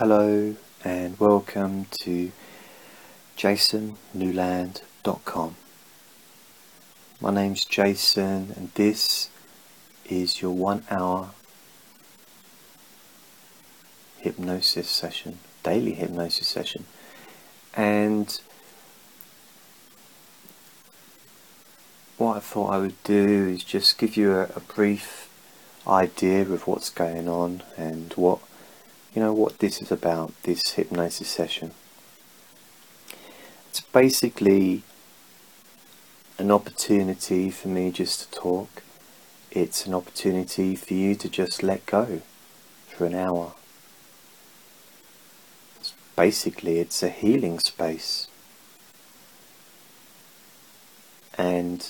Hello and welcome to jasonnewland.com. My name's Jason and this is your one hour hypnosis session, daily hypnosis session. And what I thought I would do is just give you a, a brief idea of what's going on and what you know what this is about, this hypnosis session. It's basically an opportunity for me just to talk. It's an opportunity for you to just let go for an hour. It's basically, it's a healing space. And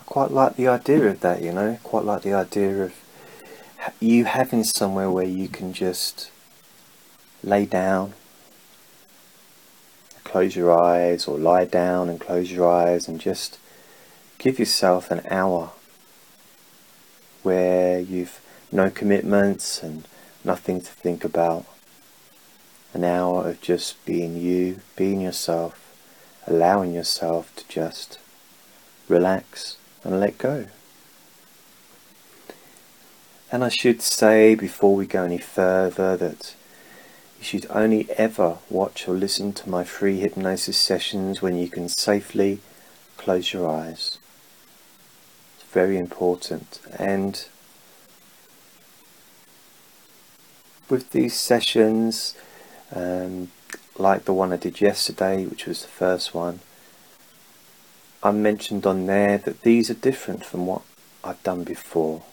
I quite like the idea of that, you know, quite like the idea of you having somewhere where you can just lay down, close your eyes, or lie down and close your eyes, and just give yourself an hour where you've no commitments and nothing to think about. An hour of just being you, being yourself, allowing yourself to just relax and let go. And I should say before we go any further that you should only ever watch or listen to my free hypnosis sessions when you can safely close your eyes. It's very important. And with these sessions, um, like the one I did yesterday, which was the first one, I mentioned on there that these are different from what I've done before.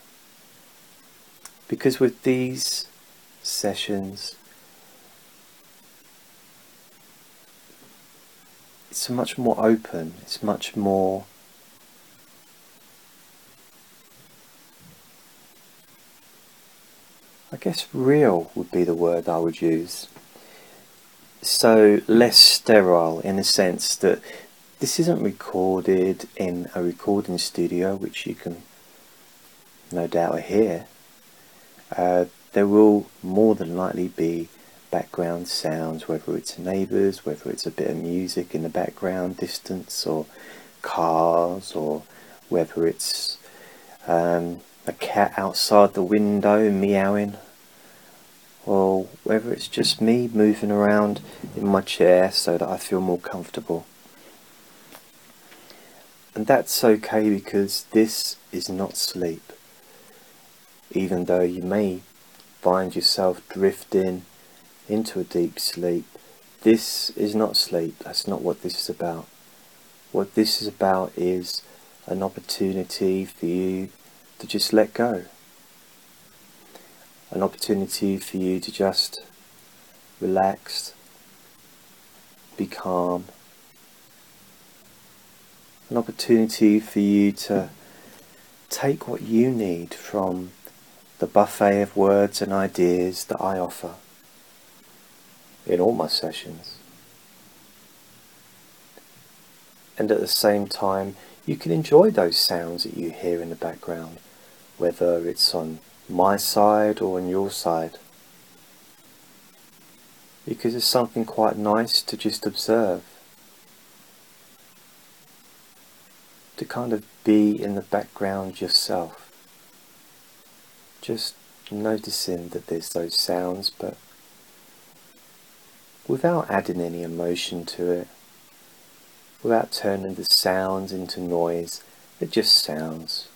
Because with these sessions, it's much more open, it's much more I guess real would be the word I would use. So less sterile in the sense that this isn't recorded in a recording studio, which you can no doubt hear. Uh, there will more than likely be background sounds, whether it's neighbours, whether it's a bit of music in the background distance, or cars, or whether it's um, a cat outside the window meowing, or whether it's just me moving around in my chair so that I feel more comfortable. And that's okay because this is not sleep even though you may find yourself drifting into a deep sleep, this is not sleep. That's not what this is about. What this is about is an opportunity for you to just let go. An opportunity for you to just relax, be calm. An opportunity for you to take what you need from the buffet of words and ideas that I offer in all my sessions. And at the same time, you can enjoy those sounds that you hear in the background, whether it's on my side or on your side. Because it's something quite nice to just observe. To kind of be in the background yourself just noticing that there's those sounds but without adding any emotion to it without turning the sounds into noise it just sounds.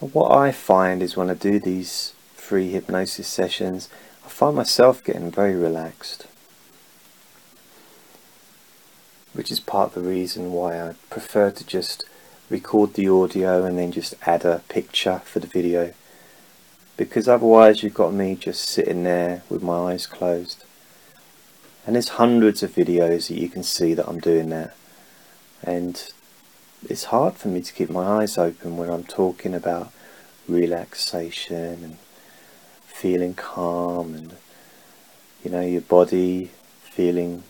And what I find is when I do these free hypnosis sessions I find myself getting very relaxed which is part of the reason why I prefer to just record the audio and then just add a picture for the video. Because otherwise you've got me just sitting there with my eyes closed. And there's hundreds of videos that you can see that I'm doing that. And it's hard for me to keep my eyes open when I'm talking about relaxation and feeling calm and you know your body feeling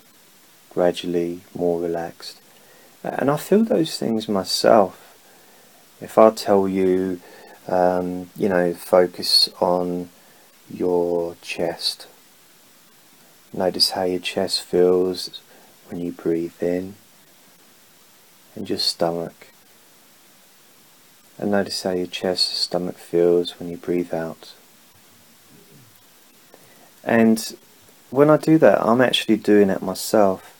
gradually more relaxed and I feel those things myself If I tell you, um, you know, focus on your chest. Notice how your chest feels when you breathe in and your stomach. And notice how your chest stomach feels when you breathe out. And when I do that, I'm actually doing it myself.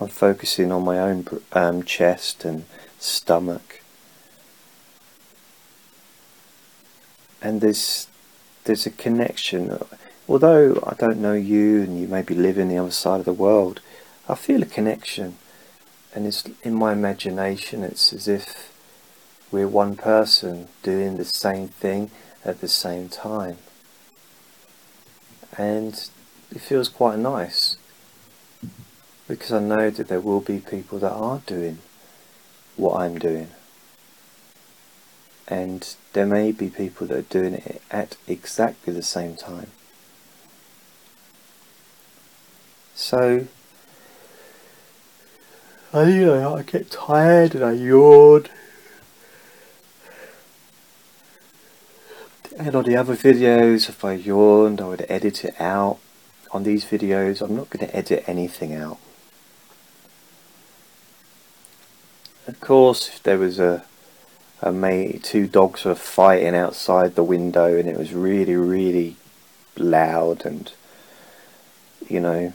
I'm focusing on my own um, chest and stomach. And there's there's a connection. Although I don't know you and you maybe live in the other side of the world, I feel a connection. And it's in my imagination, it's as if we're one person doing the same thing at the same time. And it feels quite nice because I know that there will be people that are doing what I'm doing and there may be people that are doing it at exactly the same time. So, I, you know, I get tired and I yawn. And on the other videos, if I yawned, I would edit it out. On these videos, I'm not going to edit anything out. Of course, if there was a and my two dogs were fighting outside the window and it was really really loud and you know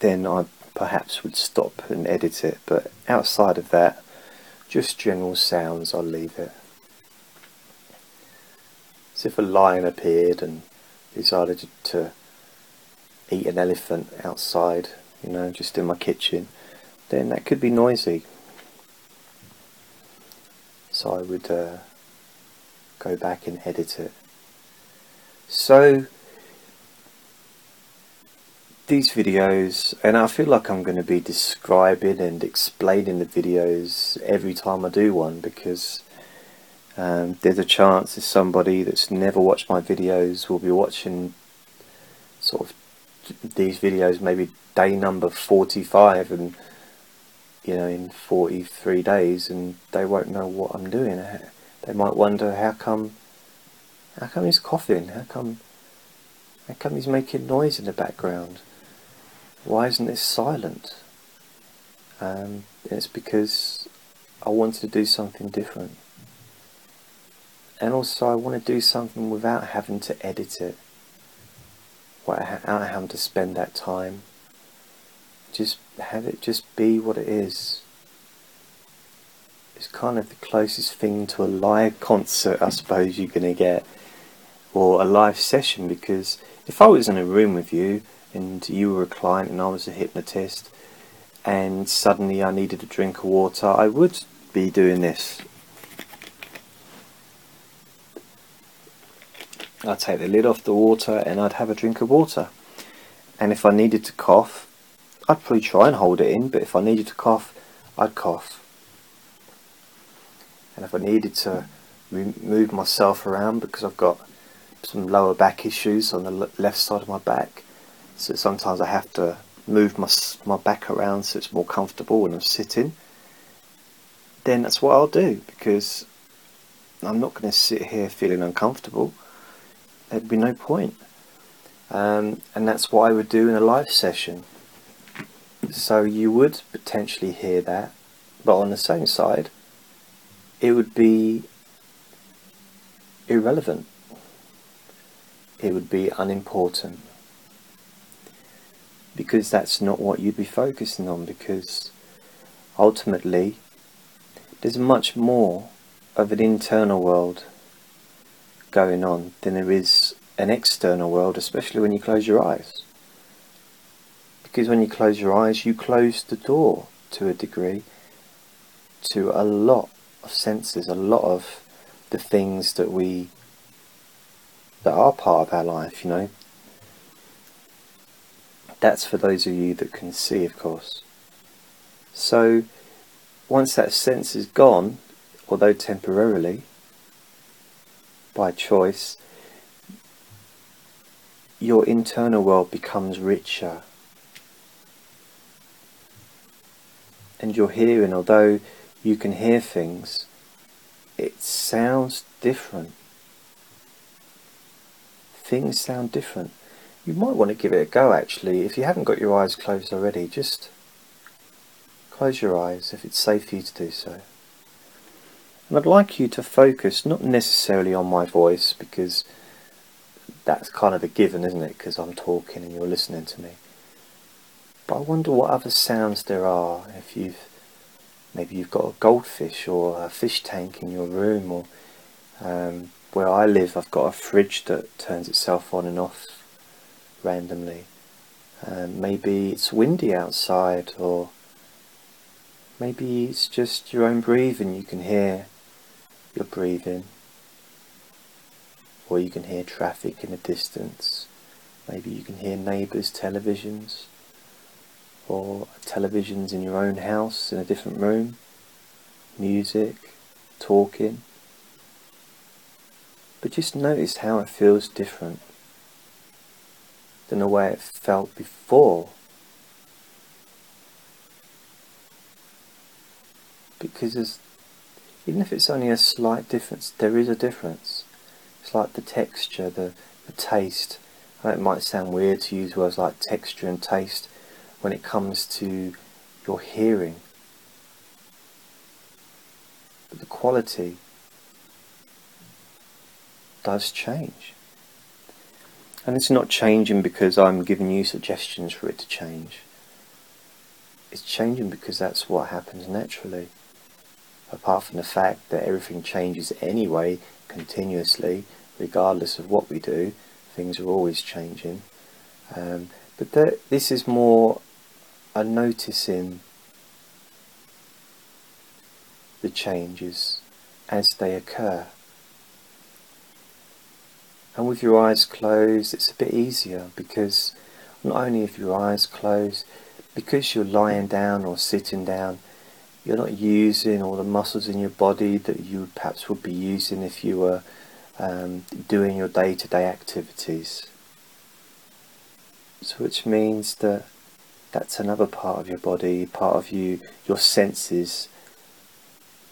then I perhaps would stop and edit it but outside of that just general sounds I'll leave it. As if a lion appeared and decided to eat an elephant outside you know just in my kitchen then that could be noisy so I would uh, go back and edit it. So these videos, and I feel like I'm going to be describing and explaining the videos every time I do one because um, there's a chance that somebody that's never watched my videos will be watching sort of these videos maybe day number 45 and you know, in 43 days and they won't know what I'm doing. They might wonder how come, how come he's coughing? How come, how come he's making noise in the background? Why isn't this silent? Um, it's because I wanted to do something different. And also I want to do something without having to edit it. Without having to spend that time just have it just be what it is. It's kind of the closest thing to a live concert, I suppose, you're going to get, or a live session. Because if I was in a room with you and you were a client and I was a hypnotist, and suddenly I needed a drink of water, I would be doing this. I'd take the lid off the water and I'd have a drink of water. And if I needed to cough, I'd probably try and hold it in, but if I needed to cough, I'd cough. And if I needed to move myself around because I've got some lower back issues on the left side of my back, so sometimes I have to move my, my back around so it's more comfortable when I'm sitting, then that's what I'll do because I'm not going to sit here feeling uncomfortable. There'd be no point. Um, and that's what I would do in a live session. So you would potentially hear that, but on the same side, it would be irrelevant. It would be unimportant. Because that's not what you'd be focusing on, because ultimately, there's much more of an internal world going on than there is an external world, especially when you close your eyes because when you close your eyes you close the door to a degree to a lot of senses, a lot of the things that we that are part of our life, you know. That's for those of you that can see, of course. So once that sense is gone, although temporarily, by choice, your internal world becomes richer and your hearing, although you can hear things, it sounds different. Things sound different. You might want to give it a go actually. If you haven't got your eyes closed already, just close your eyes if it's safe for you to do so. And I'd like you to focus not necessarily on my voice because that's kind of a given, isn't it? Because I'm talking and you're listening to me. But I wonder what other sounds there are if you've maybe you've got a goldfish or a fish tank in your room or um, where I live I've got a fridge that turns itself on and off randomly. Um, maybe it's windy outside or maybe it's just your own breathing. You can hear your breathing. Or you can hear traffic in the distance. Maybe you can hear neighbours televisions or televisions in your own house in a different room music talking but just notice how it feels different than the way it felt before. Because even if it's only a slight difference, there is a difference. It's like the texture, the, the taste. it might sound weird to use words like texture and taste when it comes to your hearing. But the quality does change. And it's not changing because I'm giving you suggestions for it to change. It's changing because that's what happens naturally. Apart from the fact that everything changes anyway, continuously, regardless of what we do, things are always changing. Um, but this is more a noticing the changes as they occur. And with your eyes closed, it's a bit easier because not only if your eyes closed, because you're lying down or sitting down, you're not using all the muscles in your body that you perhaps would be using if you were um, doing your day-to-day -day activities. So which means that that's another part of your body, part of you, your senses,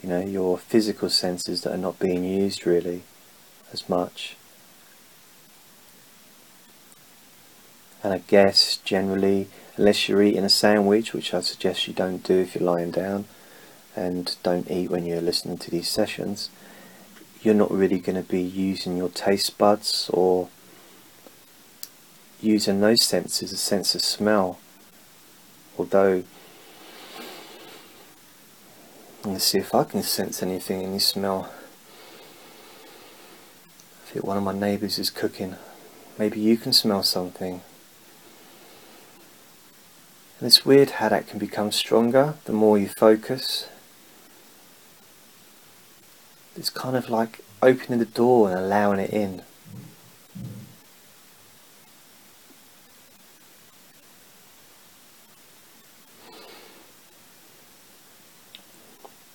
you know, your physical senses that are not being used really as much. and I guess generally unless you're eating a sandwich which I suggest you don't do if you're lying down and don't eat when you're listening to these sessions you're not really going to be using your taste buds or using those senses, a sense of smell although let's see if I can sense anything in this smell I think one of my neighbours is cooking maybe you can smell something and it's weird how that can become stronger the more you focus. It's kind of like opening the door and allowing it in.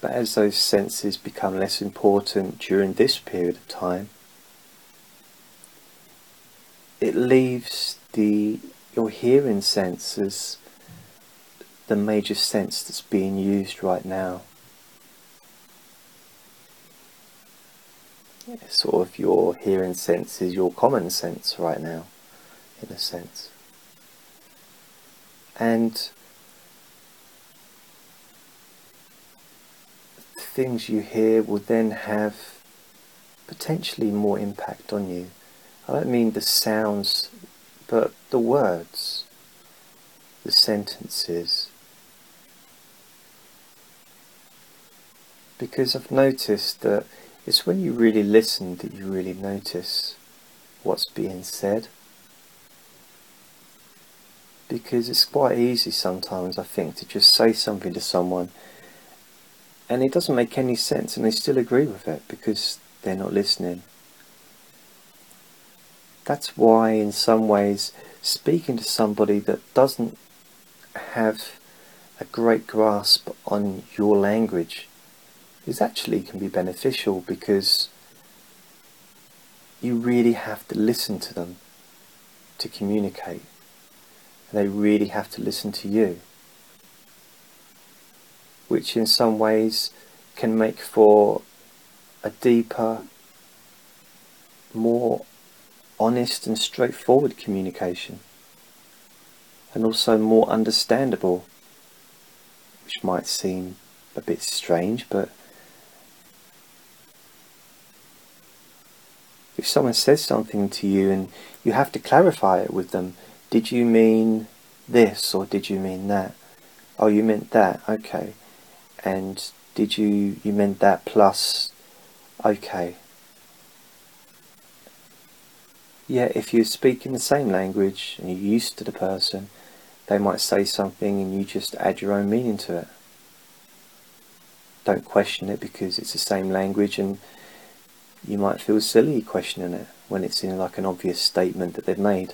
But as those senses become less important during this period of time, it leaves the your hearing senses the major sense that's being used right now. Sort of your hearing sense is your common sense right now, in a sense. And things you hear will then have potentially more impact on you. I don't mean the sounds, but the words, the sentences, because I've noticed that it's when you really listen that you really notice what's being said. Because it's quite easy sometimes, I think, to just say something to someone and it doesn't make any sense and they still agree with it because they're not listening. That's why, in some ways, speaking to somebody that doesn't have a great grasp on your language is actually can be beneficial because you really have to listen to them to communicate. And they really have to listen to you. Which in some ways can make for a deeper, more honest and straightforward communication, and also more understandable, which might seem a bit strange, but if someone says something to you and you have to clarify it with them, did you mean this or did you mean that? Oh, you meant that, okay. And did you, you meant that plus, okay. Yeah, if you speak in the same language and you're used to the person, they might say something and you just add your own meaning to it. Don't question it because it's the same language and you might feel silly questioning it when it's in like an obvious statement that they've made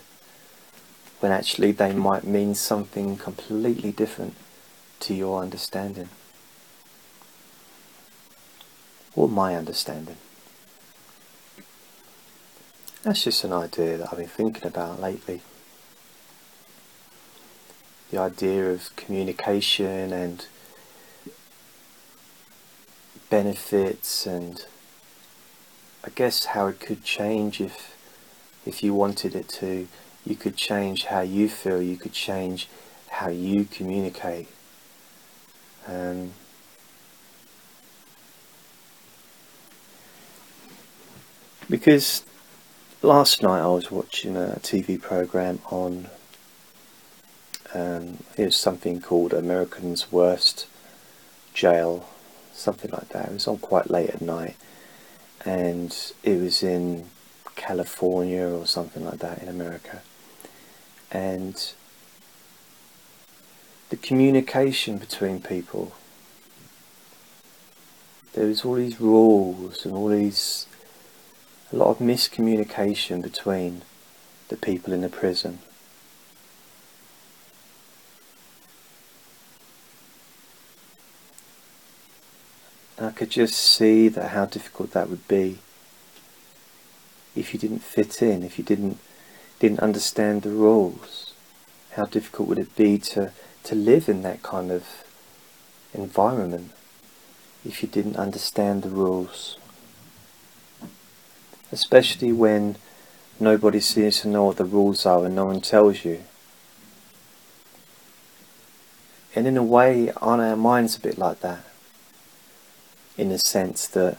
when actually they might mean something completely different to your understanding or my understanding. That's just an idea that I've been thinking about lately. The idea of communication and benefits and I guess how it could change if if you wanted it to. You could change how you feel. You could change how you communicate. Um, because last night I was watching a TV program on um, it was something called American's Worst Jail, something like that. It was on quite late at night, and it was in California or something like that in America. And the communication between people, there was all these rules and all these, a lot of miscommunication between the people in the prison. I could just see that how difficult that would be if you didn't fit in, if you didn't didn't understand the rules. How difficult would it be to, to live in that kind of environment if you didn't understand the rules? Especially when nobody seems to know what the rules are and no one tells you. And in a way, our minds a bit like that? in the sense that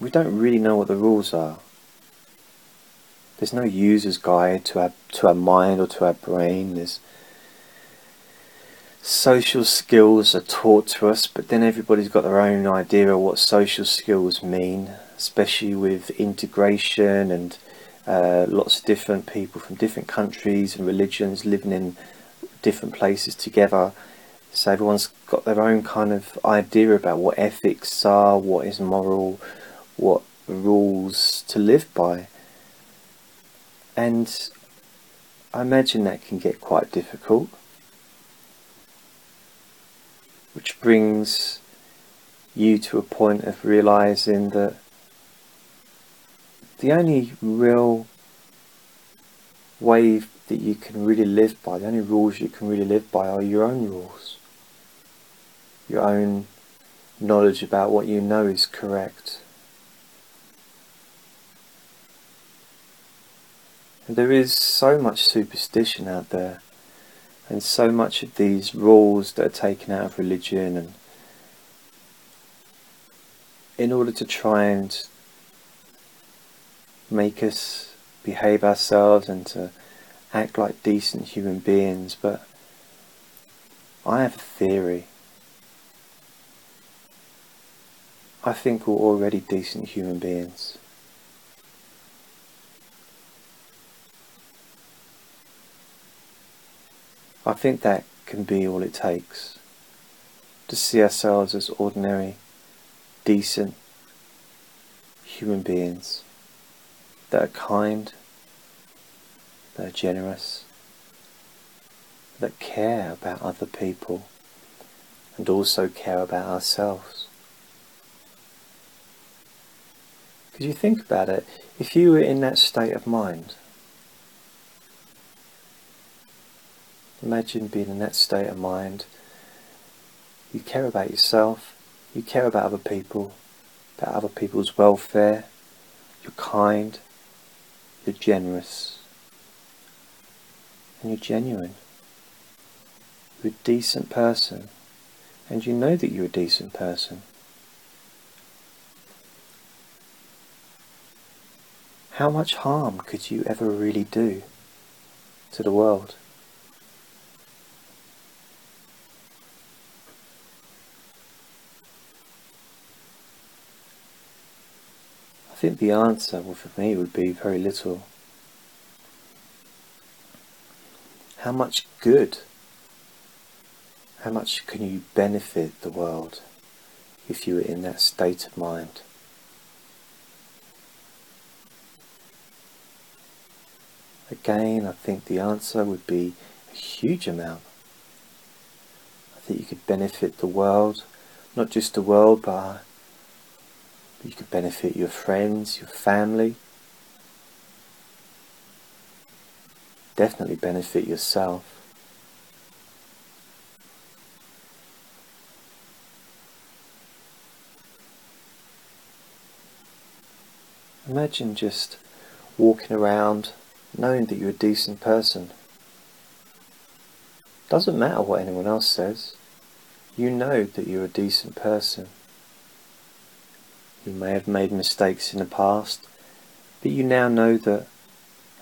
we don't really know what the rules are. There's no user's guide to our to our mind or to our brain. There's social skills are taught to us, but then everybody's got their own idea of what social skills mean, especially with integration and uh, lots of different people from different countries and religions living in different places together so everyone's got their own kind of idea about what ethics are, what is moral, what rules to live by. And I imagine that can get quite difficult. Which brings you to a point of realizing that the only real way that you can really live by, the only rules you can really live by are your own rules your own knowledge about what you know is correct. And there is so much superstition out there, and so much of these rules that are taken out of religion, and in order to try and make us behave ourselves and to act like decent human beings, but I have a theory I think we're already decent human beings. I think that can be all it takes to see ourselves as ordinary, decent human beings that are kind, that are generous, that care about other people and also care about ourselves. Because you think about it, if you were in that state of mind, imagine being in that state of mind, you care about yourself, You care about other people, about other people's welfare. You're kind. You're generous. And you're genuine. You're a decent person. And you know that you're a decent person. How much harm could you ever really do to the world? I think the answer for me would be very little. How much good, how much can you benefit the world if you were in that state of mind? Again, I think the answer would be a huge amount. I think you could benefit the world, not just the world, but you could benefit your friends, your family, definitely benefit yourself. Imagine just walking around knowing that you're a decent person. Doesn't matter what anyone else says. You know that you're a decent person. You may have made mistakes in the past, but you now know that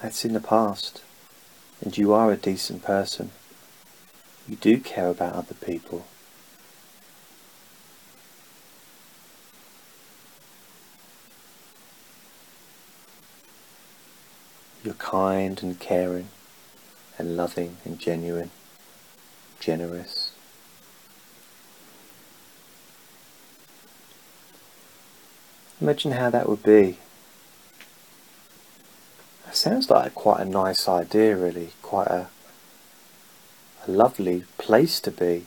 that's in the past and you are a decent person. You do care about other people. You're kind and caring and loving and genuine, generous. Imagine how that would be. It sounds like quite a nice idea really, quite a, a lovely place to be.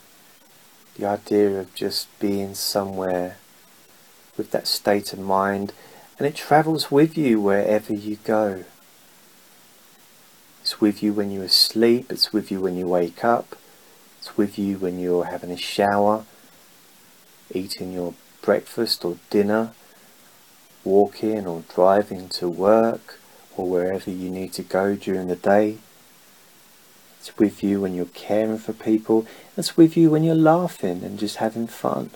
The idea of just being somewhere with that state of mind and it travels with you wherever you go. It's with you when you're asleep, it's with you when you wake up, it's with you when you're having a shower, eating your breakfast or dinner, walking or driving to work or wherever you need to go during the day. It's with you when you're caring for people, it's with you when you're laughing and just having fun.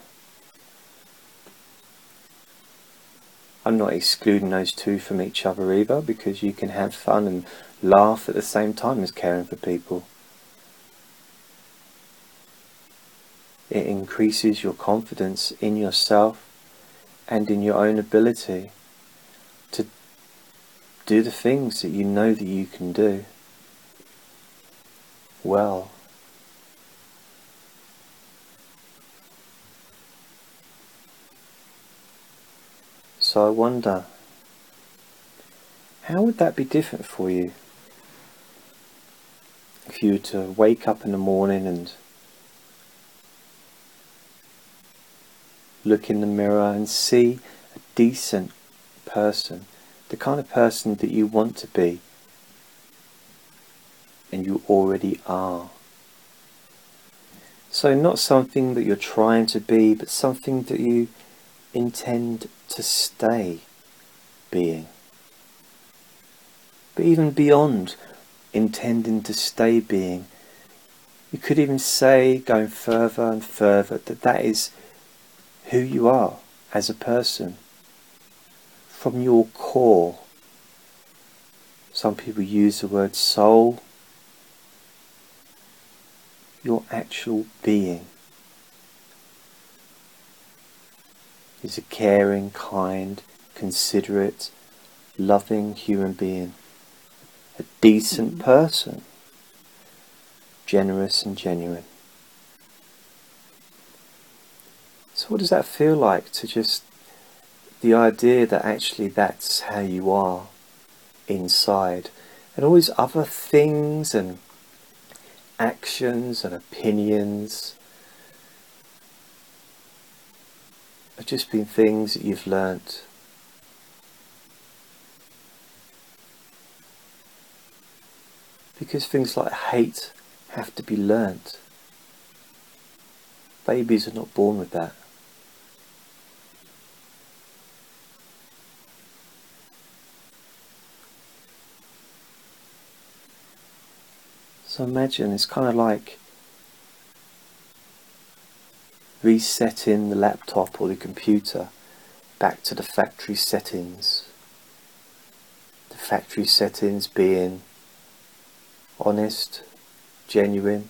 I'm not excluding those two from each other either because you can have fun and laugh at the same time as caring for people. It increases your confidence in yourself and in your own ability to do the things that you know that you can do well. So I wonder, how would that be different for you? If you were to wake up in the morning and look in the mirror and see a decent person, the kind of person that you want to be, and you already are. So, not something that you're trying to be, but something that you intend to stay being. But even beyond intending to stay being. You could even say, going further and further, that that is who you are as a person from your core. Some people use the word soul, your actual being. is a caring, kind, considerate, loving human being a decent mm-hmm. person, generous and genuine. So, what does that feel like to just the idea that actually that's how you are inside, and all these other things and actions and opinions have just been things that you've learnt because things like hate have to be learnt. Babies are not born with that. So imagine it's kind of like resetting the laptop or the computer back to the factory settings. The factory settings being honest, genuine,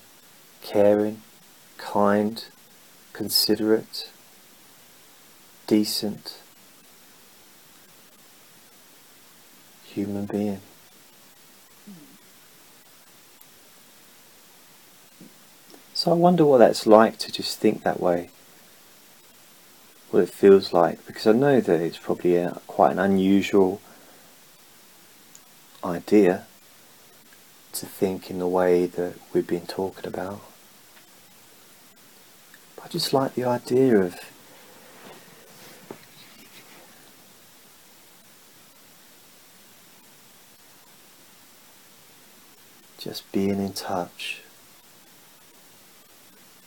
caring, kind, considerate, decent human being. So I wonder what that's like to just think that way. What it feels like, because I know that it's probably a, quite an unusual idea to think in the way that we've been talking about. But I just like the idea of just being in touch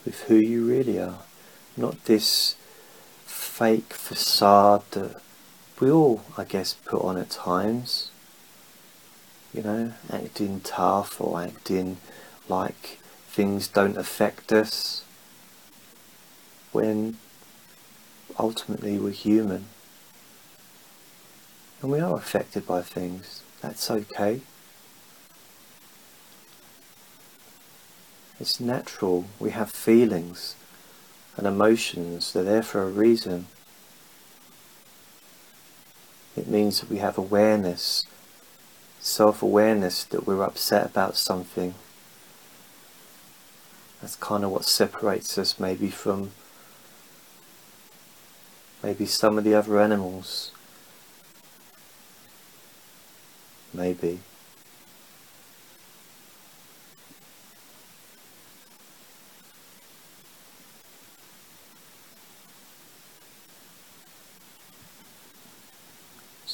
with who you really are, not this fake facade that we all, I guess, put on at times. You know, acting tough or acting like things don't affect us when ultimately we're human and we are affected by things. That's okay. It's natural. We have feelings and emotions. They're there for a reason. It means that we have awareness, self-awareness that we're upset about something. That's kind of what separates us maybe from maybe some of the other animals. Maybe.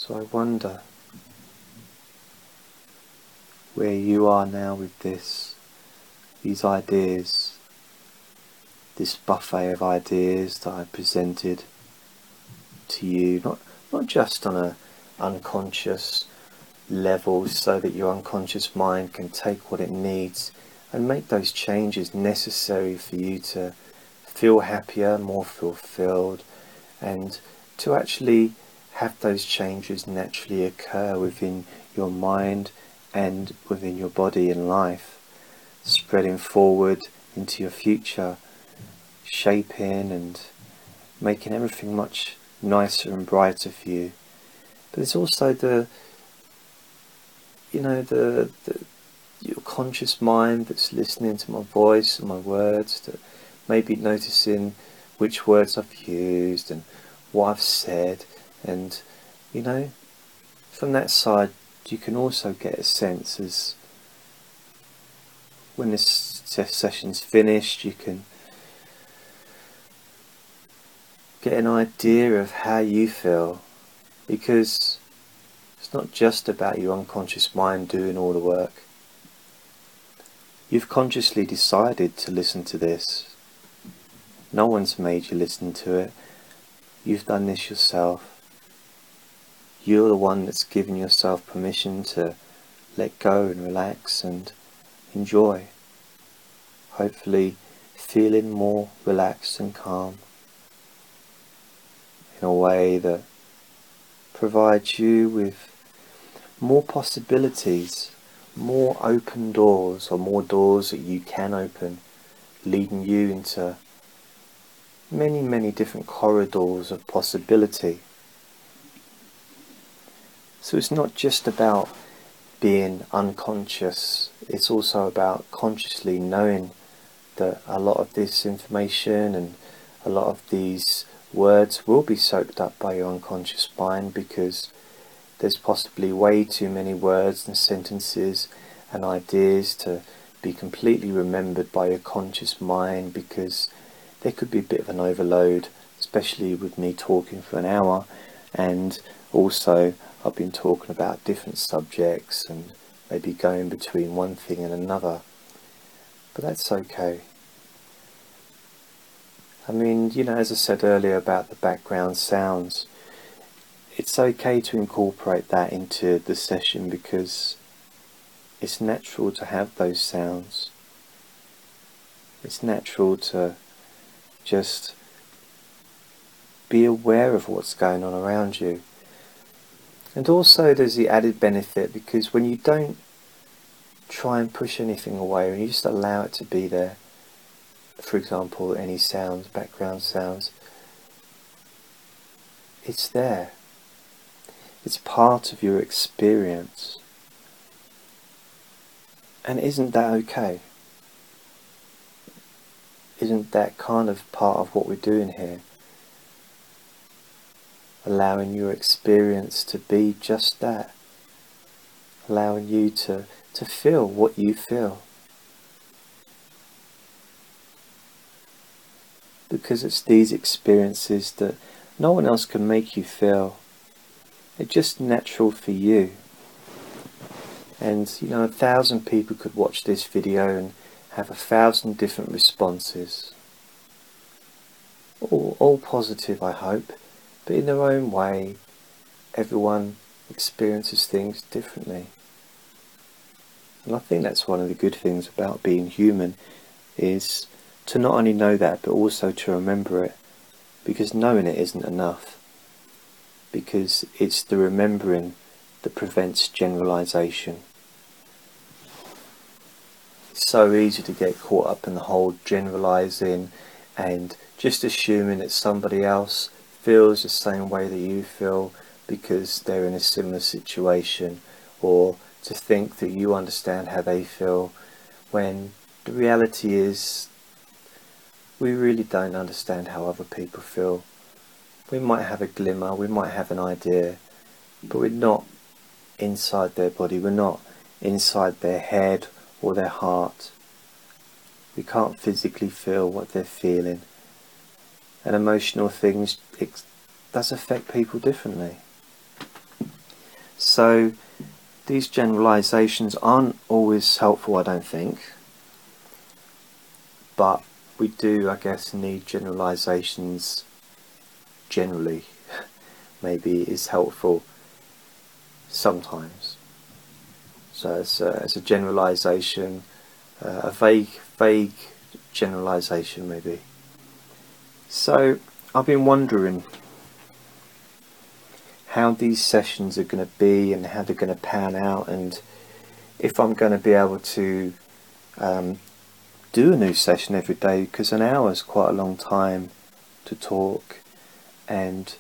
So I wonder where you are now with this, these ideas, this buffet of ideas that I presented to you, not not just on a unconscious level so that your unconscious mind can take what it needs and make those changes necessary for you to feel happier, more fulfilled and to actually have those changes naturally occur within your mind and within your body and life, spreading forward into your future, shaping and making everything much nicer and brighter for you. But it's also the, you know, the, the your conscious mind that's listening to my voice and my words, that maybe noticing which words I've used and what I've said, and you know from that side you can also get a sense as when this session's finished you can get an idea of how you feel. Because it's not just about your unconscious mind doing all the work. You've consciously decided to listen to this. No one's made you listen to it. You've done this yourself you're the one that's given yourself permission to let go and relax and enjoy. Hopefully feeling more relaxed and calm in a way that provides you with more possibilities, more open doors or more doors that you can open leading you into many many different corridors of possibility so it's not just about being unconscious, it's also about consciously knowing that a lot of this information and a lot of these words will be soaked up by your unconscious mind because there's possibly way too many words and sentences and ideas to be completely remembered by your conscious mind because there could be a bit of an overload, especially with me talking for an hour and also I've been talking about different subjects and maybe going between one thing and another. But that's okay. I mean, you know, as I said earlier about the background sounds, it's okay to incorporate that into the session because it's natural to have those sounds. It's natural to just be aware of what's going on around you. And also there's the added benefit because when you don't try and push anything away, and you just allow it to be there, for example, any sounds, background sounds, it's there. It's part of your experience. And isn't that okay? Isn't that kind of part of what we're doing here? Allowing your experience to be just that. Allowing you to, to feel what you feel. Because it's these experiences that no one else can make you feel. They're just natural for you. And you know, a thousand people could watch this video and have a thousand different responses. All, all positive, I hope, but in their own way, everyone experiences things differently. And I think that's one of the good things about being human, is to not only know that, but also to remember it, because knowing it isn't enough. Because it's the remembering that prevents generalization It's so easy to get caught up in the whole generalizing and just assuming that somebody else feels the same way that you feel because they're in a similar situation or to think that you understand how they feel when the reality is we really don't understand how other people feel. We might have a glimmer, we might have an idea, but we're not inside their body, we're not inside their head or their heart. We can't physically feel what they're feeling. And emotional things, it does affect people differently. So these generalizations aren't always helpful, I don't think. But we do, I guess, need generalizations generally. Maybe is helpful sometimes. So it's a, it's a generalization, uh, a vague, vague generalization maybe. So I've been wondering how these sessions are going to be and how they're going to pan out and if I'm going to be able to um, do a new session every day because an hour is quite a long time to talk and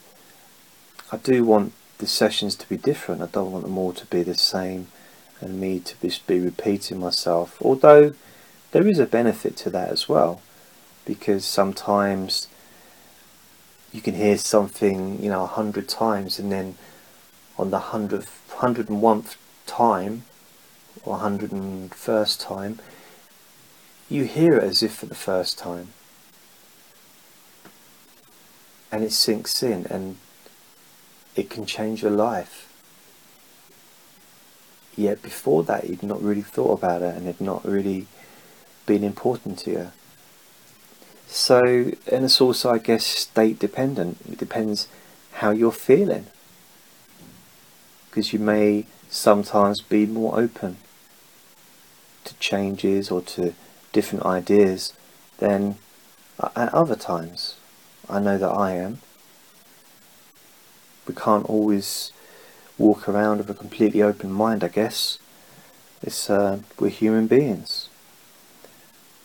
I do want the sessions to be different. I don't want them all to be the same and me to just be repeating myself although there is a benefit to that as well because sometimes you can hear something you know a hundred times and then on the hundredth hundred and one time or hundred and first time you hear it as if for the first time and it sinks in and it can change your life Yet before that, you'd not really thought about it and it had not really been important to you. So, and it's also, I guess, state dependent. It depends how you're feeling. Because you may sometimes be more open to changes or to different ideas than at other times. I know that I am. We can't always walk around with a completely open mind, I guess. It's, uh, we're human beings.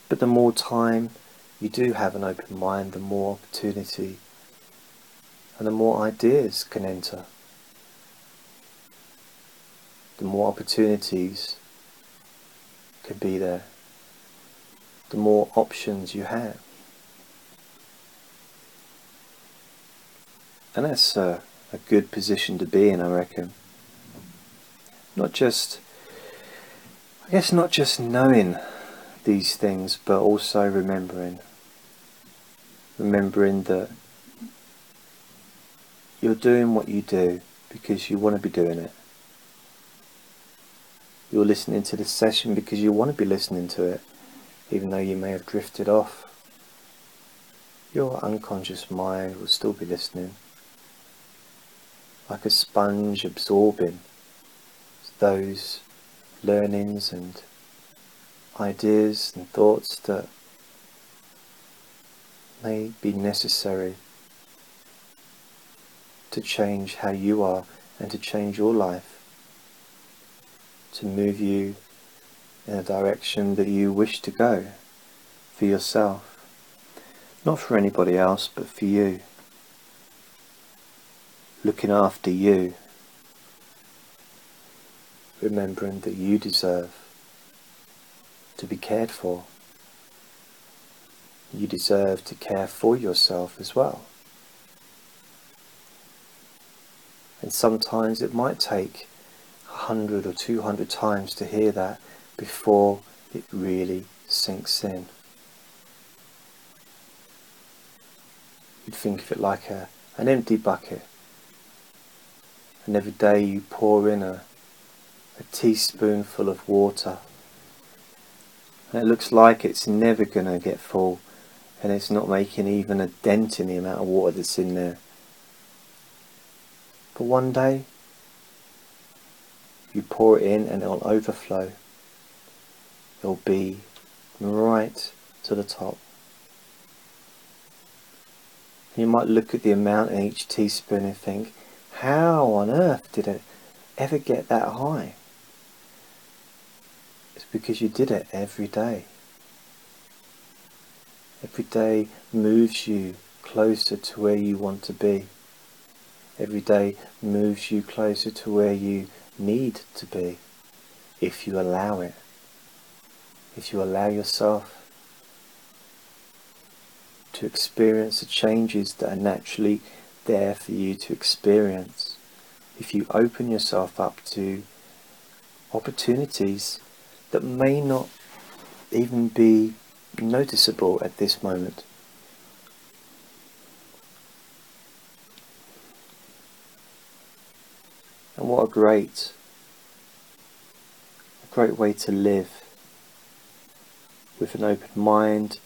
But the more time you do have an open mind, the more opportunity and the more ideas can enter. The more opportunities can be there. The more options you have. And that's uh, a good position to be in, I reckon. Not just, I guess, not just knowing these things, but also remembering. Remembering that you're doing what you do because you want to be doing it. You're listening to this session because you want to be listening to it, even though you may have drifted off. Your unconscious mind will still be listening like a sponge absorbing those learnings and ideas and thoughts that may be necessary to change how you are and to change your life, to move you in a direction that you wish to go for yourself. Not for anybody else, but for you. Looking after you. Remembering that you deserve to be cared for. You deserve to care for yourself as well. And sometimes it might take a hundred or two hundred times to hear that before it really sinks in. You'd think of it like a, an empty bucket. And every day you pour in a, a teaspoonful of water. And it looks like it's never going to get full and it's not making even a dent in the amount of water that's in there. But one day, you pour it in and it'll overflow. It'll be right to the top. You might look at the amount in each teaspoon and think, how on earth did it ever get that high? It's because you did it every day. Every day moves you closer to where you want to be. Every day moves you closer to where you need to be if you allow it. If you allow yourself to experience the changes that are naturally there for you to experience. If you open yourself up to opportunities that may not even be noticeable at this moment. And what a great, a great way to live with an open mind,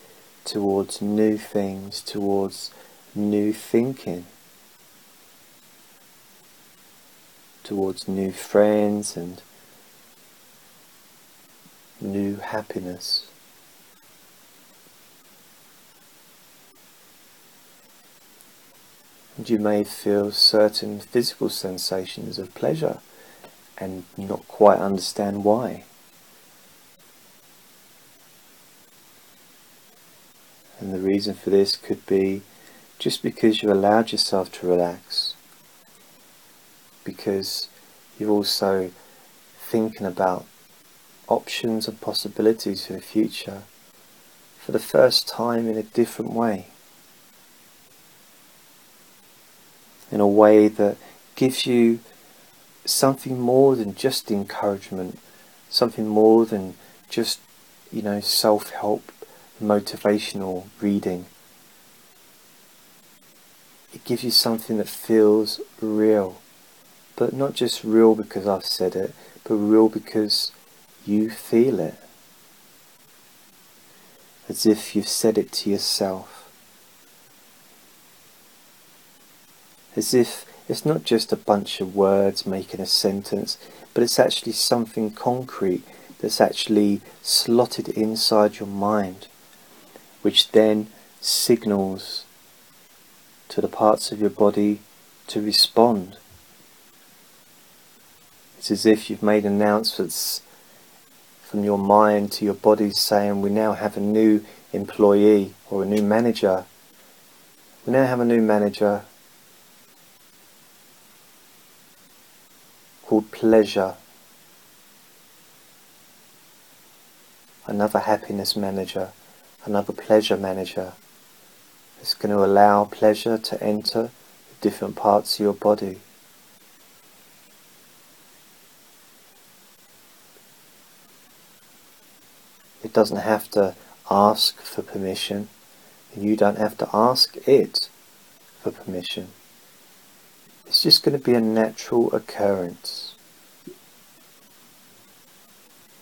towards new things, towards new thinking, towards new friends and new happiness. And you may feel certain physical sensations of pleasure and not quite understand why. And the reason for this could be just because you allowed yourself to relax, because you're also thinking about options and possibilities for the future for the first time in a different way. In a way that gives you something more than just encouragement, something more than just, you know, self help motivational reading. It gives you something that feels real, but not just real because I've said it, but real because you feel it. As if you've said it to yourself. As if it's not just a bunch of words making a sentence, but it's actually something concrete that's actually slotted inside your mind which then signals to the parts of your body to respond. It's as if you've made announcements from your mind to your body saying, We now have a new employee or a new manager. We now have a new manager called pleasure. Another happiness manager another pleasure manager. It's going to allow pleasure to enter the different parts of your body. It doesn't have to ask for permission, and you don't have to ask it for permission. It's just going to be a natural occurrence.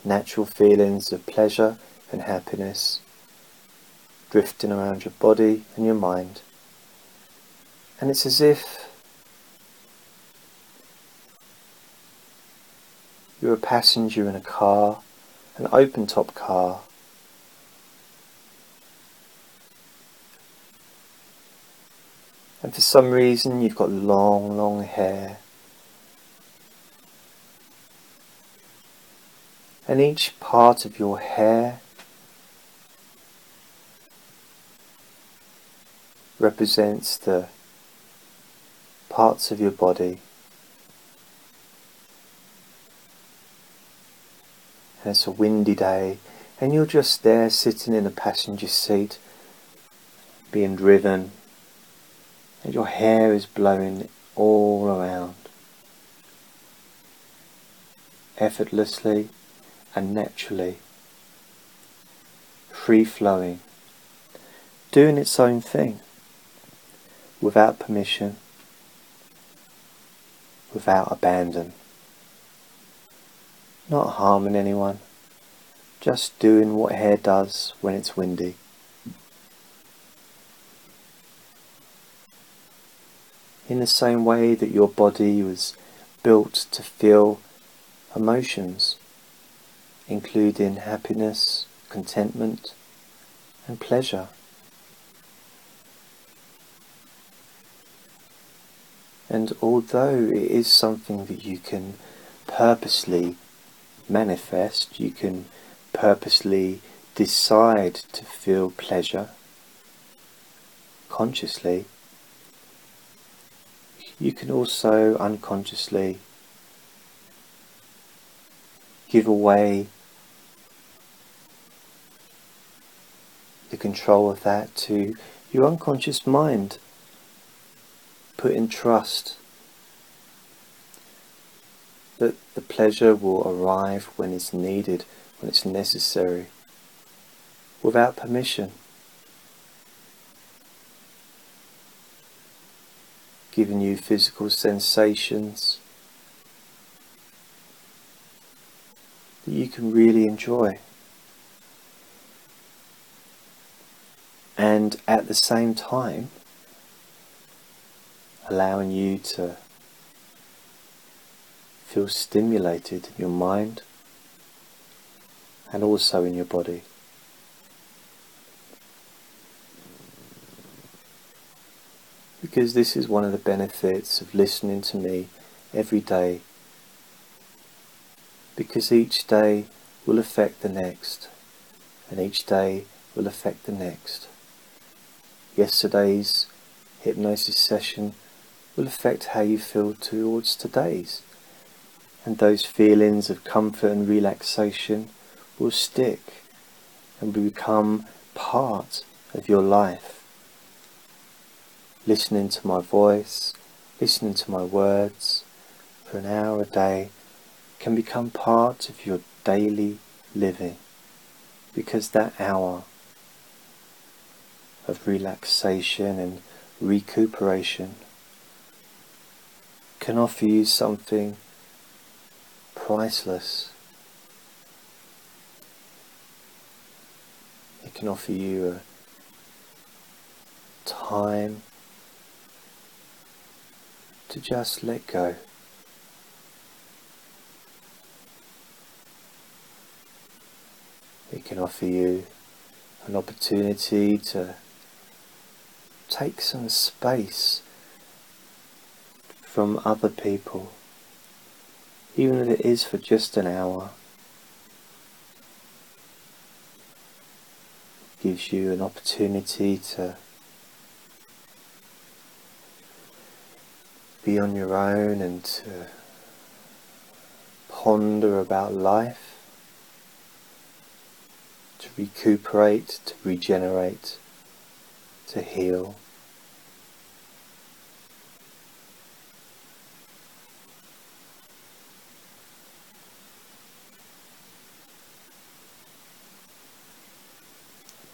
Natural feelings of pleasure and happiness drifting around your body and your mind. And it's as if You're a passenger in a car, an open top car. And for some reason you've got long, long hair. And each part of your hair represents the parts of your body and it's a windy day and you're just there sitting in a passenger seat being driven your hair is blowing all around. Effortlessly and naturally. Free flowing. Doing its own thing. Without permission. Without abandon. Not harming anyone, just doing what hair does when it's windy. In the same way that your body was built to feel emotions, including happiness, contentment, and pleasure. And although it is something that you can purposely manifest, you can purposely decide to feel pleasure consciously. You can also unconsciously give away the control of that to your unconscious mind. Put in trust that the pleasure will arrive when it's needed, when it's necessary, without permission. Giving you physical sensations that you can really enjoy. And at the same time, allowing you to feel stimulated in your mind and also in your body. Because this is one of the benefits of listening to me every day. Because each day will affect the next, and each day will affect the next. Yesterday's hypnosis session will affect how you feel towards today's and those feelings of comfort and relaxation will stick and become part of your life. Listening to my voice, listening to my words for an hour a day can become part of your daily living because that hour of relaxation and recuperation can offer you something priceless. It can offer you a time to just let go. It can offer you an opportunity to take some space from other people even if it is for just an hour. Gives you an opportunity to be on your own and to ponder about life, to recuperate, to regenerate, to heal.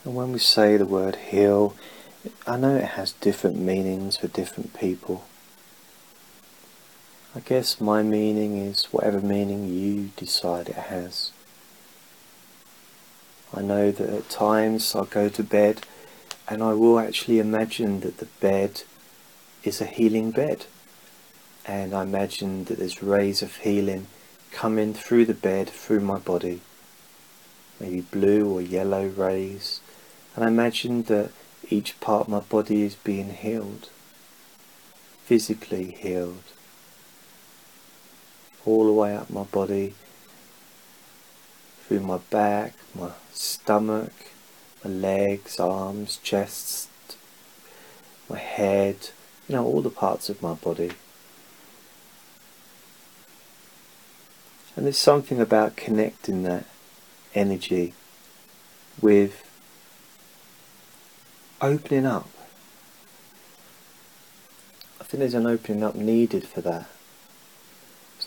And when we say the word heal, I know it has different meanings for different people. I guess my meaning is whatever meaning you decide it has. I know that at times I'll go to bed and I will actually imagine that the bed is a healing bed. And I imagine that there's rays of healing coming through the bed, through my body. Maybe blue or yellow rays. And I imagine that each part of my body is being healed. Physically healed. All the way up my body. Through my back, my stomach, my legs, arms, chest, my head, you know, all the parts of my body. And there's something about connecting that energy with opening up. I think there's an opening up needed for that.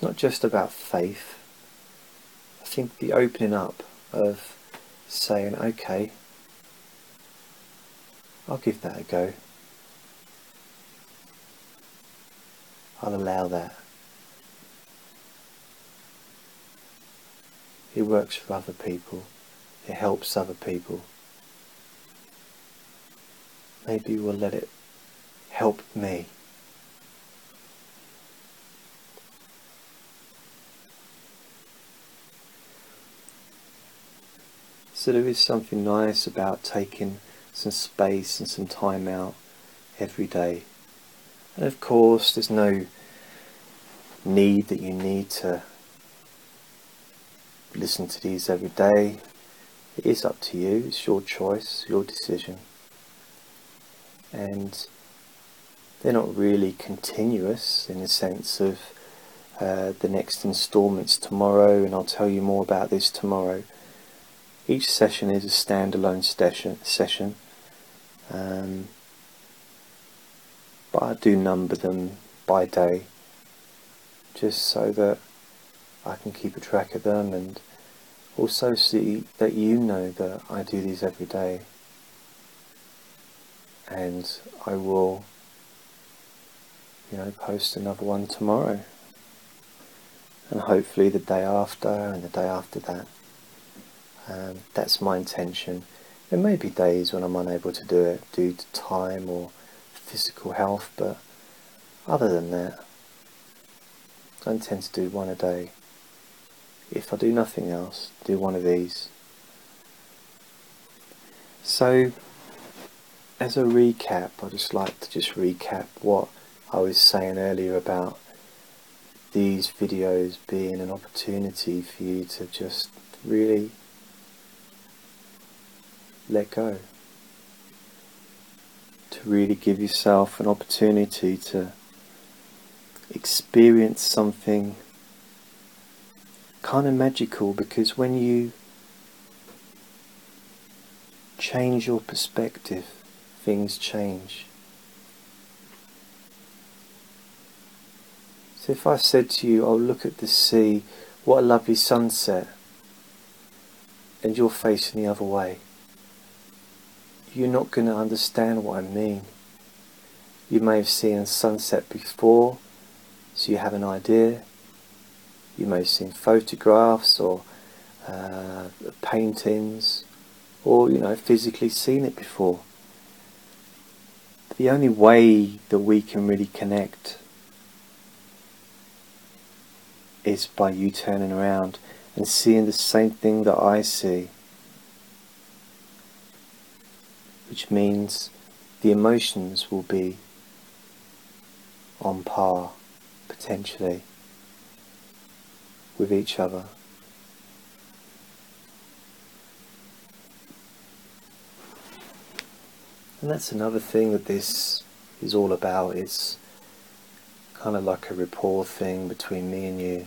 Not just about faith. I think the opening up of saying, okay, I'll give that a go. I'll allow that. It works for other people. It helps other people. Maybe we'll let it help me. So there is something nice about taking some space and some time out every day. And of course, there's no need that you need to listen to these every day. It is up to you, it's your choice, your decision. And they're not really continuous in the sense of uh, the next installment's tomorrow, and I'll tell you more about this tomorrow. Each session is a standalone session, um, but I do number them by day just so that I can keep a track of them and also see that you know that I do these every day. And I will you know post another one tomorrow. And hopefully the day after and the day after that um, that's my intention there may be days when I'm unable to do it due to time or physical health but other than that I intend to do one a day if I do nothing else, do one of these. So, as a recap, I'd just like to just recap what I was saying earlier about these videos being an opportunity for you to just really let go. To really give yourself an opportunity to experience something kind of magical because when you change your perspective, things change. So if I said to you, oh look at the sea, what a lovely sunset, and you're facing the other way, you're not going to understand what I mean. You may have seen sunset before, so you have an idea, you may have seen photographs or uh, paintings or you know physically seen it before. The only way that we can really connect is by you turning around and seeing the same thing that I see. Which means the emotions will be on par potentially with each other. And that's another thing that this is all about. It's kind of like a rapport thing between me and you.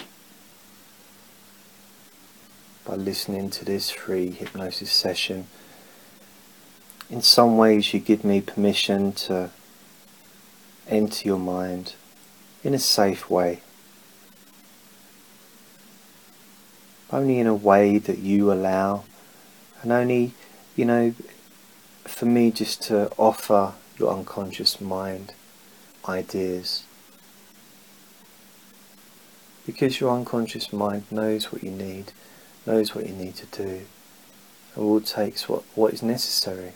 By listening to this free hypnosis session, in some ways you give me permission to enter your mind in a safe way. only in a way that you allow, and only, you know, for me just to offer your unconscious mind ideas. Because your unconscious mind knows what you need, knows what you need to do, and all takes what, what is necessary.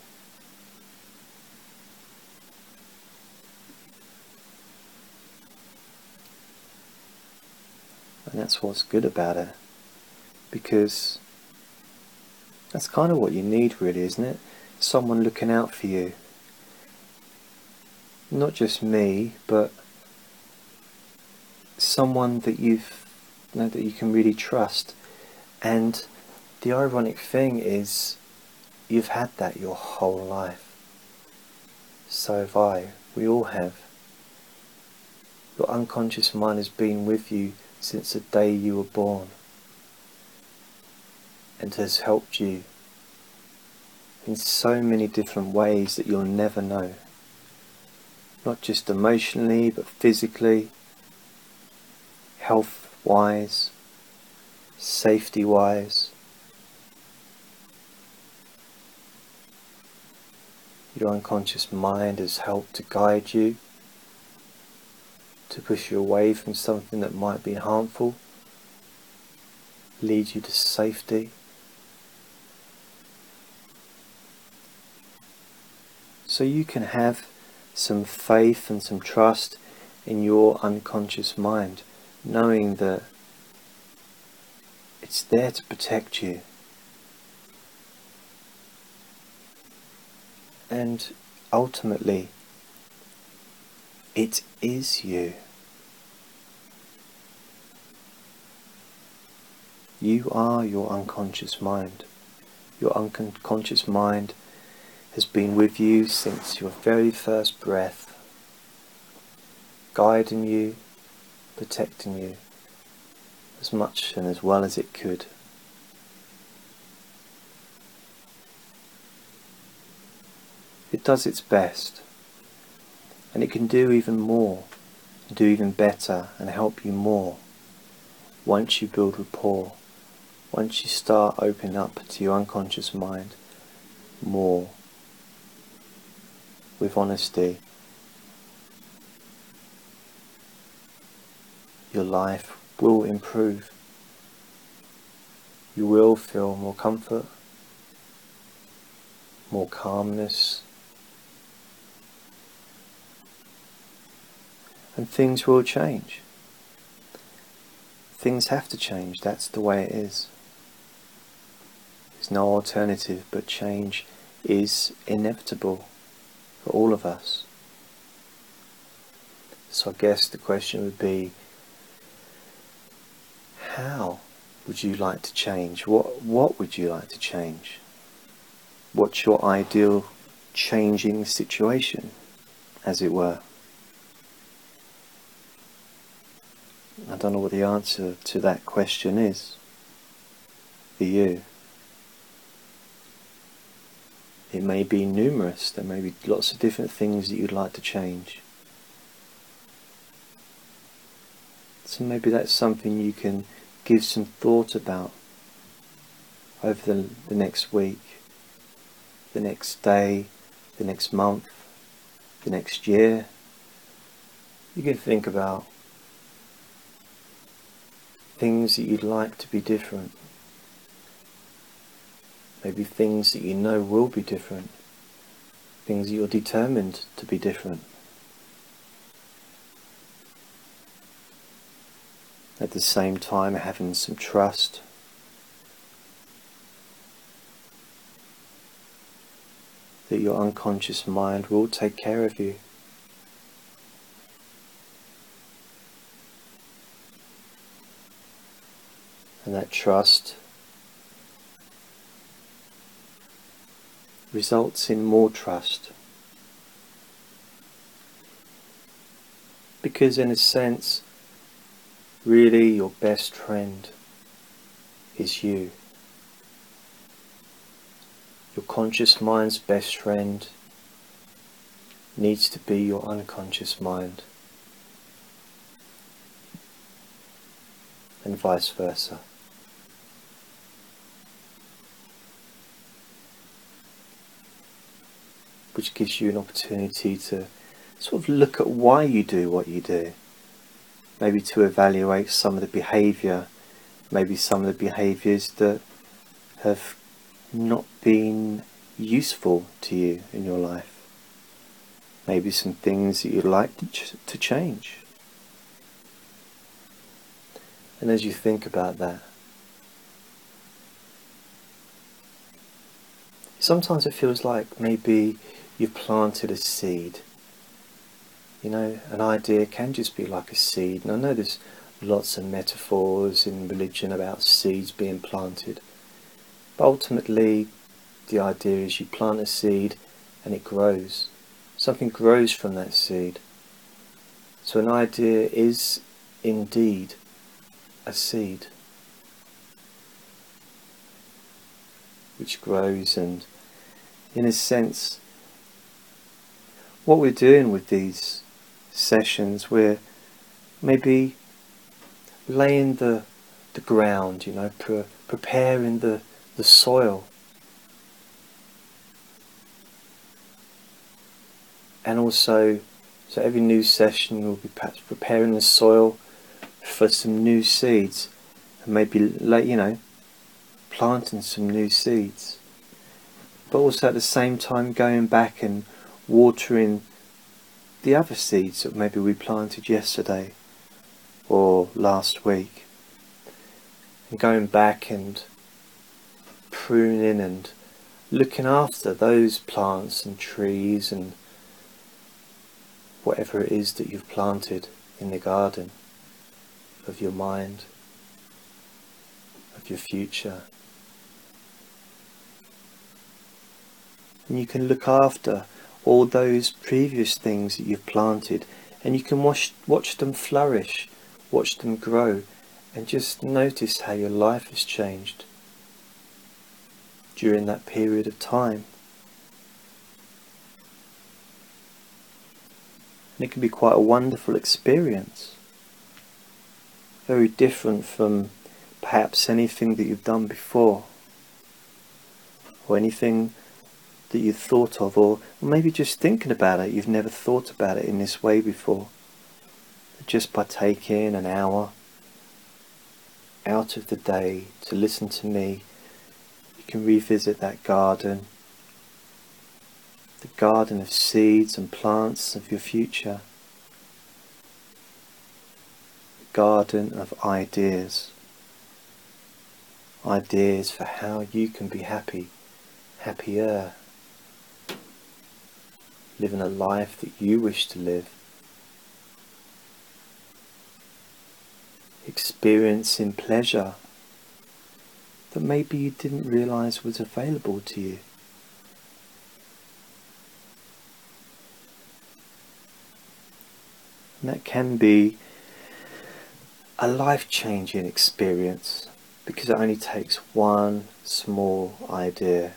And that's what's good about it. Because that's kind of what you need, really, isn't it? Someone looking out for you. Not just me, but someone that you've you know, that you can really trust. And the ironic thing is, you've had that your whole life. So have I. We all have. Your unconscious mind has been with you since the day you were born and has helped you in so many different ways that you'll never know. Not just emotionally, but physically, health wise, safety wise. Your unconscious mind has helped to guide you, to push you away from something that might be harmful, lead you to safety. So you can have some faith and some trust in your unconscious mind, knowing that it's there to protect you. And ultimately, it is you. You are your unconscious mind. Your unconscious mind has been with you since your very first breath, guiding you, protecting you as much and as well as it could. It does its best, and it can do even more, do even better, and help you more once you build rapport, once you start opening up to your unconscious mind more with honesty. Your life will improve. You will feel more comfort, more calmness, and things will change. Things have to change, that's the way it is. There's no alternative, but change is inevitable for all of us. So I guess the question would be, how would you like to change? What, what would you like to change? What's your ideal changing situation, as it were? I don't know what the answer to that question is for you. It may be numerous, there may be lots of different things that you'd like to change. So maybe that's something you can give some thought about over the, the next week, the next day, the next month, the next year. You can think about things that you'd like to be different. Maybe things that you know will be different. Things that you're determined to be different. At the same time having some trust. That your unconscious mind will take care of you. And that trust results in more trust. Because, in a sense, really your best friend is you. Your conscious mind's best friend needs to be your unconscious mind, and vice versa. Which gives you an opportunity to sort of look at why you do what you do. Maybe to evaluate some of the behaviour, maybe some of the behaviours that have not been useful to you in your life. Maybe some things that you'd like to, ch to change. And as you think about that, sometimes it feels like maybe you've planted a seed. You know, an idea can just be like a seed. And I know there's lots of metaphors in religion about seeds being planted. But ultimately, the idea is you plant a seed and it grows. Something grows from that seed. So an idea is indeed a seed which grows and in a sense what we're doing with these sessions we're maybe laying the the ground you know pre preparing the the soil. And also so every new session will be perhaps preparing the soil for some new seeds and maybe like you know planting some new seeds. But also at the same time going back and watering the other seeds that maybe we planted yesterday or last week and going back and pruning and looking after those plants and trees and whatever it is that you've planted in the garden of your mind, of your future. And you can look after all those previous things that you've planted and you can watch, watch them flourish, watch them grow and just notice how your life has changed during that period of time. And it can be quite a wonderful experience. Very different from perhaps anything that you've done before. Or anything that you've thought of, or maybe just thinking about it, you've never thought about it in this way before. Just by taking an hour out of the day to listen to me, you can revisit that garden. The garden of seeds and plants of your future, the garden of ideas, ideas for how you can be happy, happier, living a life that you wish to live, experiencing pleasure that maybe you didn't realize was available to you. And that can be a life changing experience because it only takes one small idea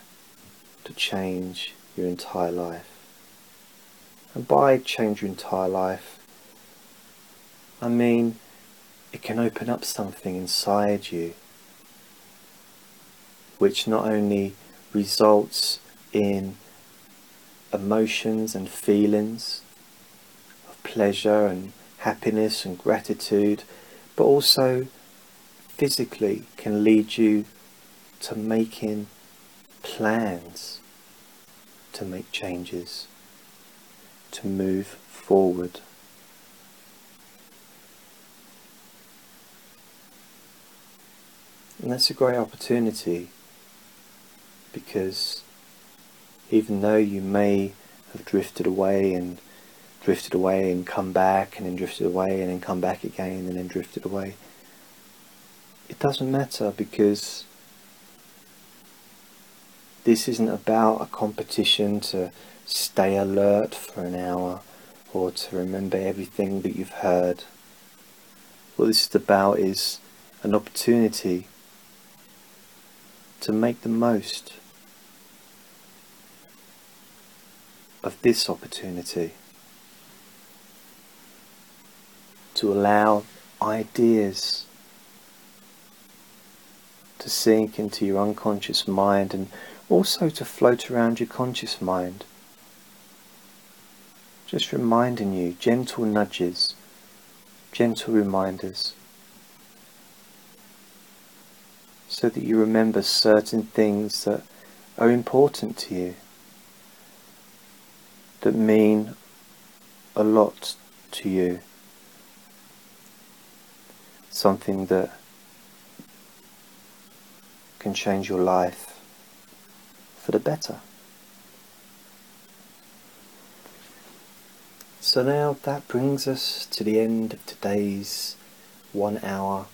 to change your entire life. And by change your entire life, I mean it can open up something inside you which not only results in emotions and feelings of pleasure and happiness and gratitude, but also physically can lead you to making plans to make changes, to move forward. And that's a great opportunity because even though you may have drifted away and drifted away and come back and then drifted away and then come back again and then drifted away. It doesn't matter because this isn't about a competition to stay alert for an hour or to remember everything that you've heard. What this is about is an opportunity to make the most of this opportunity. to allow ideas to sink into your unconscious mind and also to float around your conscious mind. Just reminding you, gentle nudges, gentle reminders, so that you remember certain things that are important to you, that mean a lot to you. something that can change your life for the better. So now that brings us to the end of today's one hour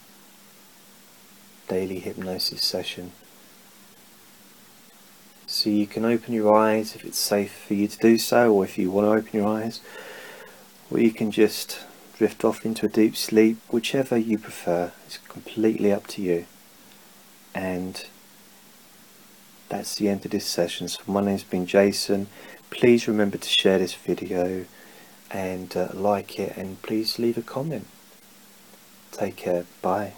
daily hypnosis session. So you can open your eyes if it's safe for you to do so, or if you want to open your eyes, or you can just drift off into a deep sleep, whichever you prefer. It's completely up to you. And that's the end of this session. So my name's been Jason. Please remember to share this video and uh, like it and please leave a comment. Take care. Bye.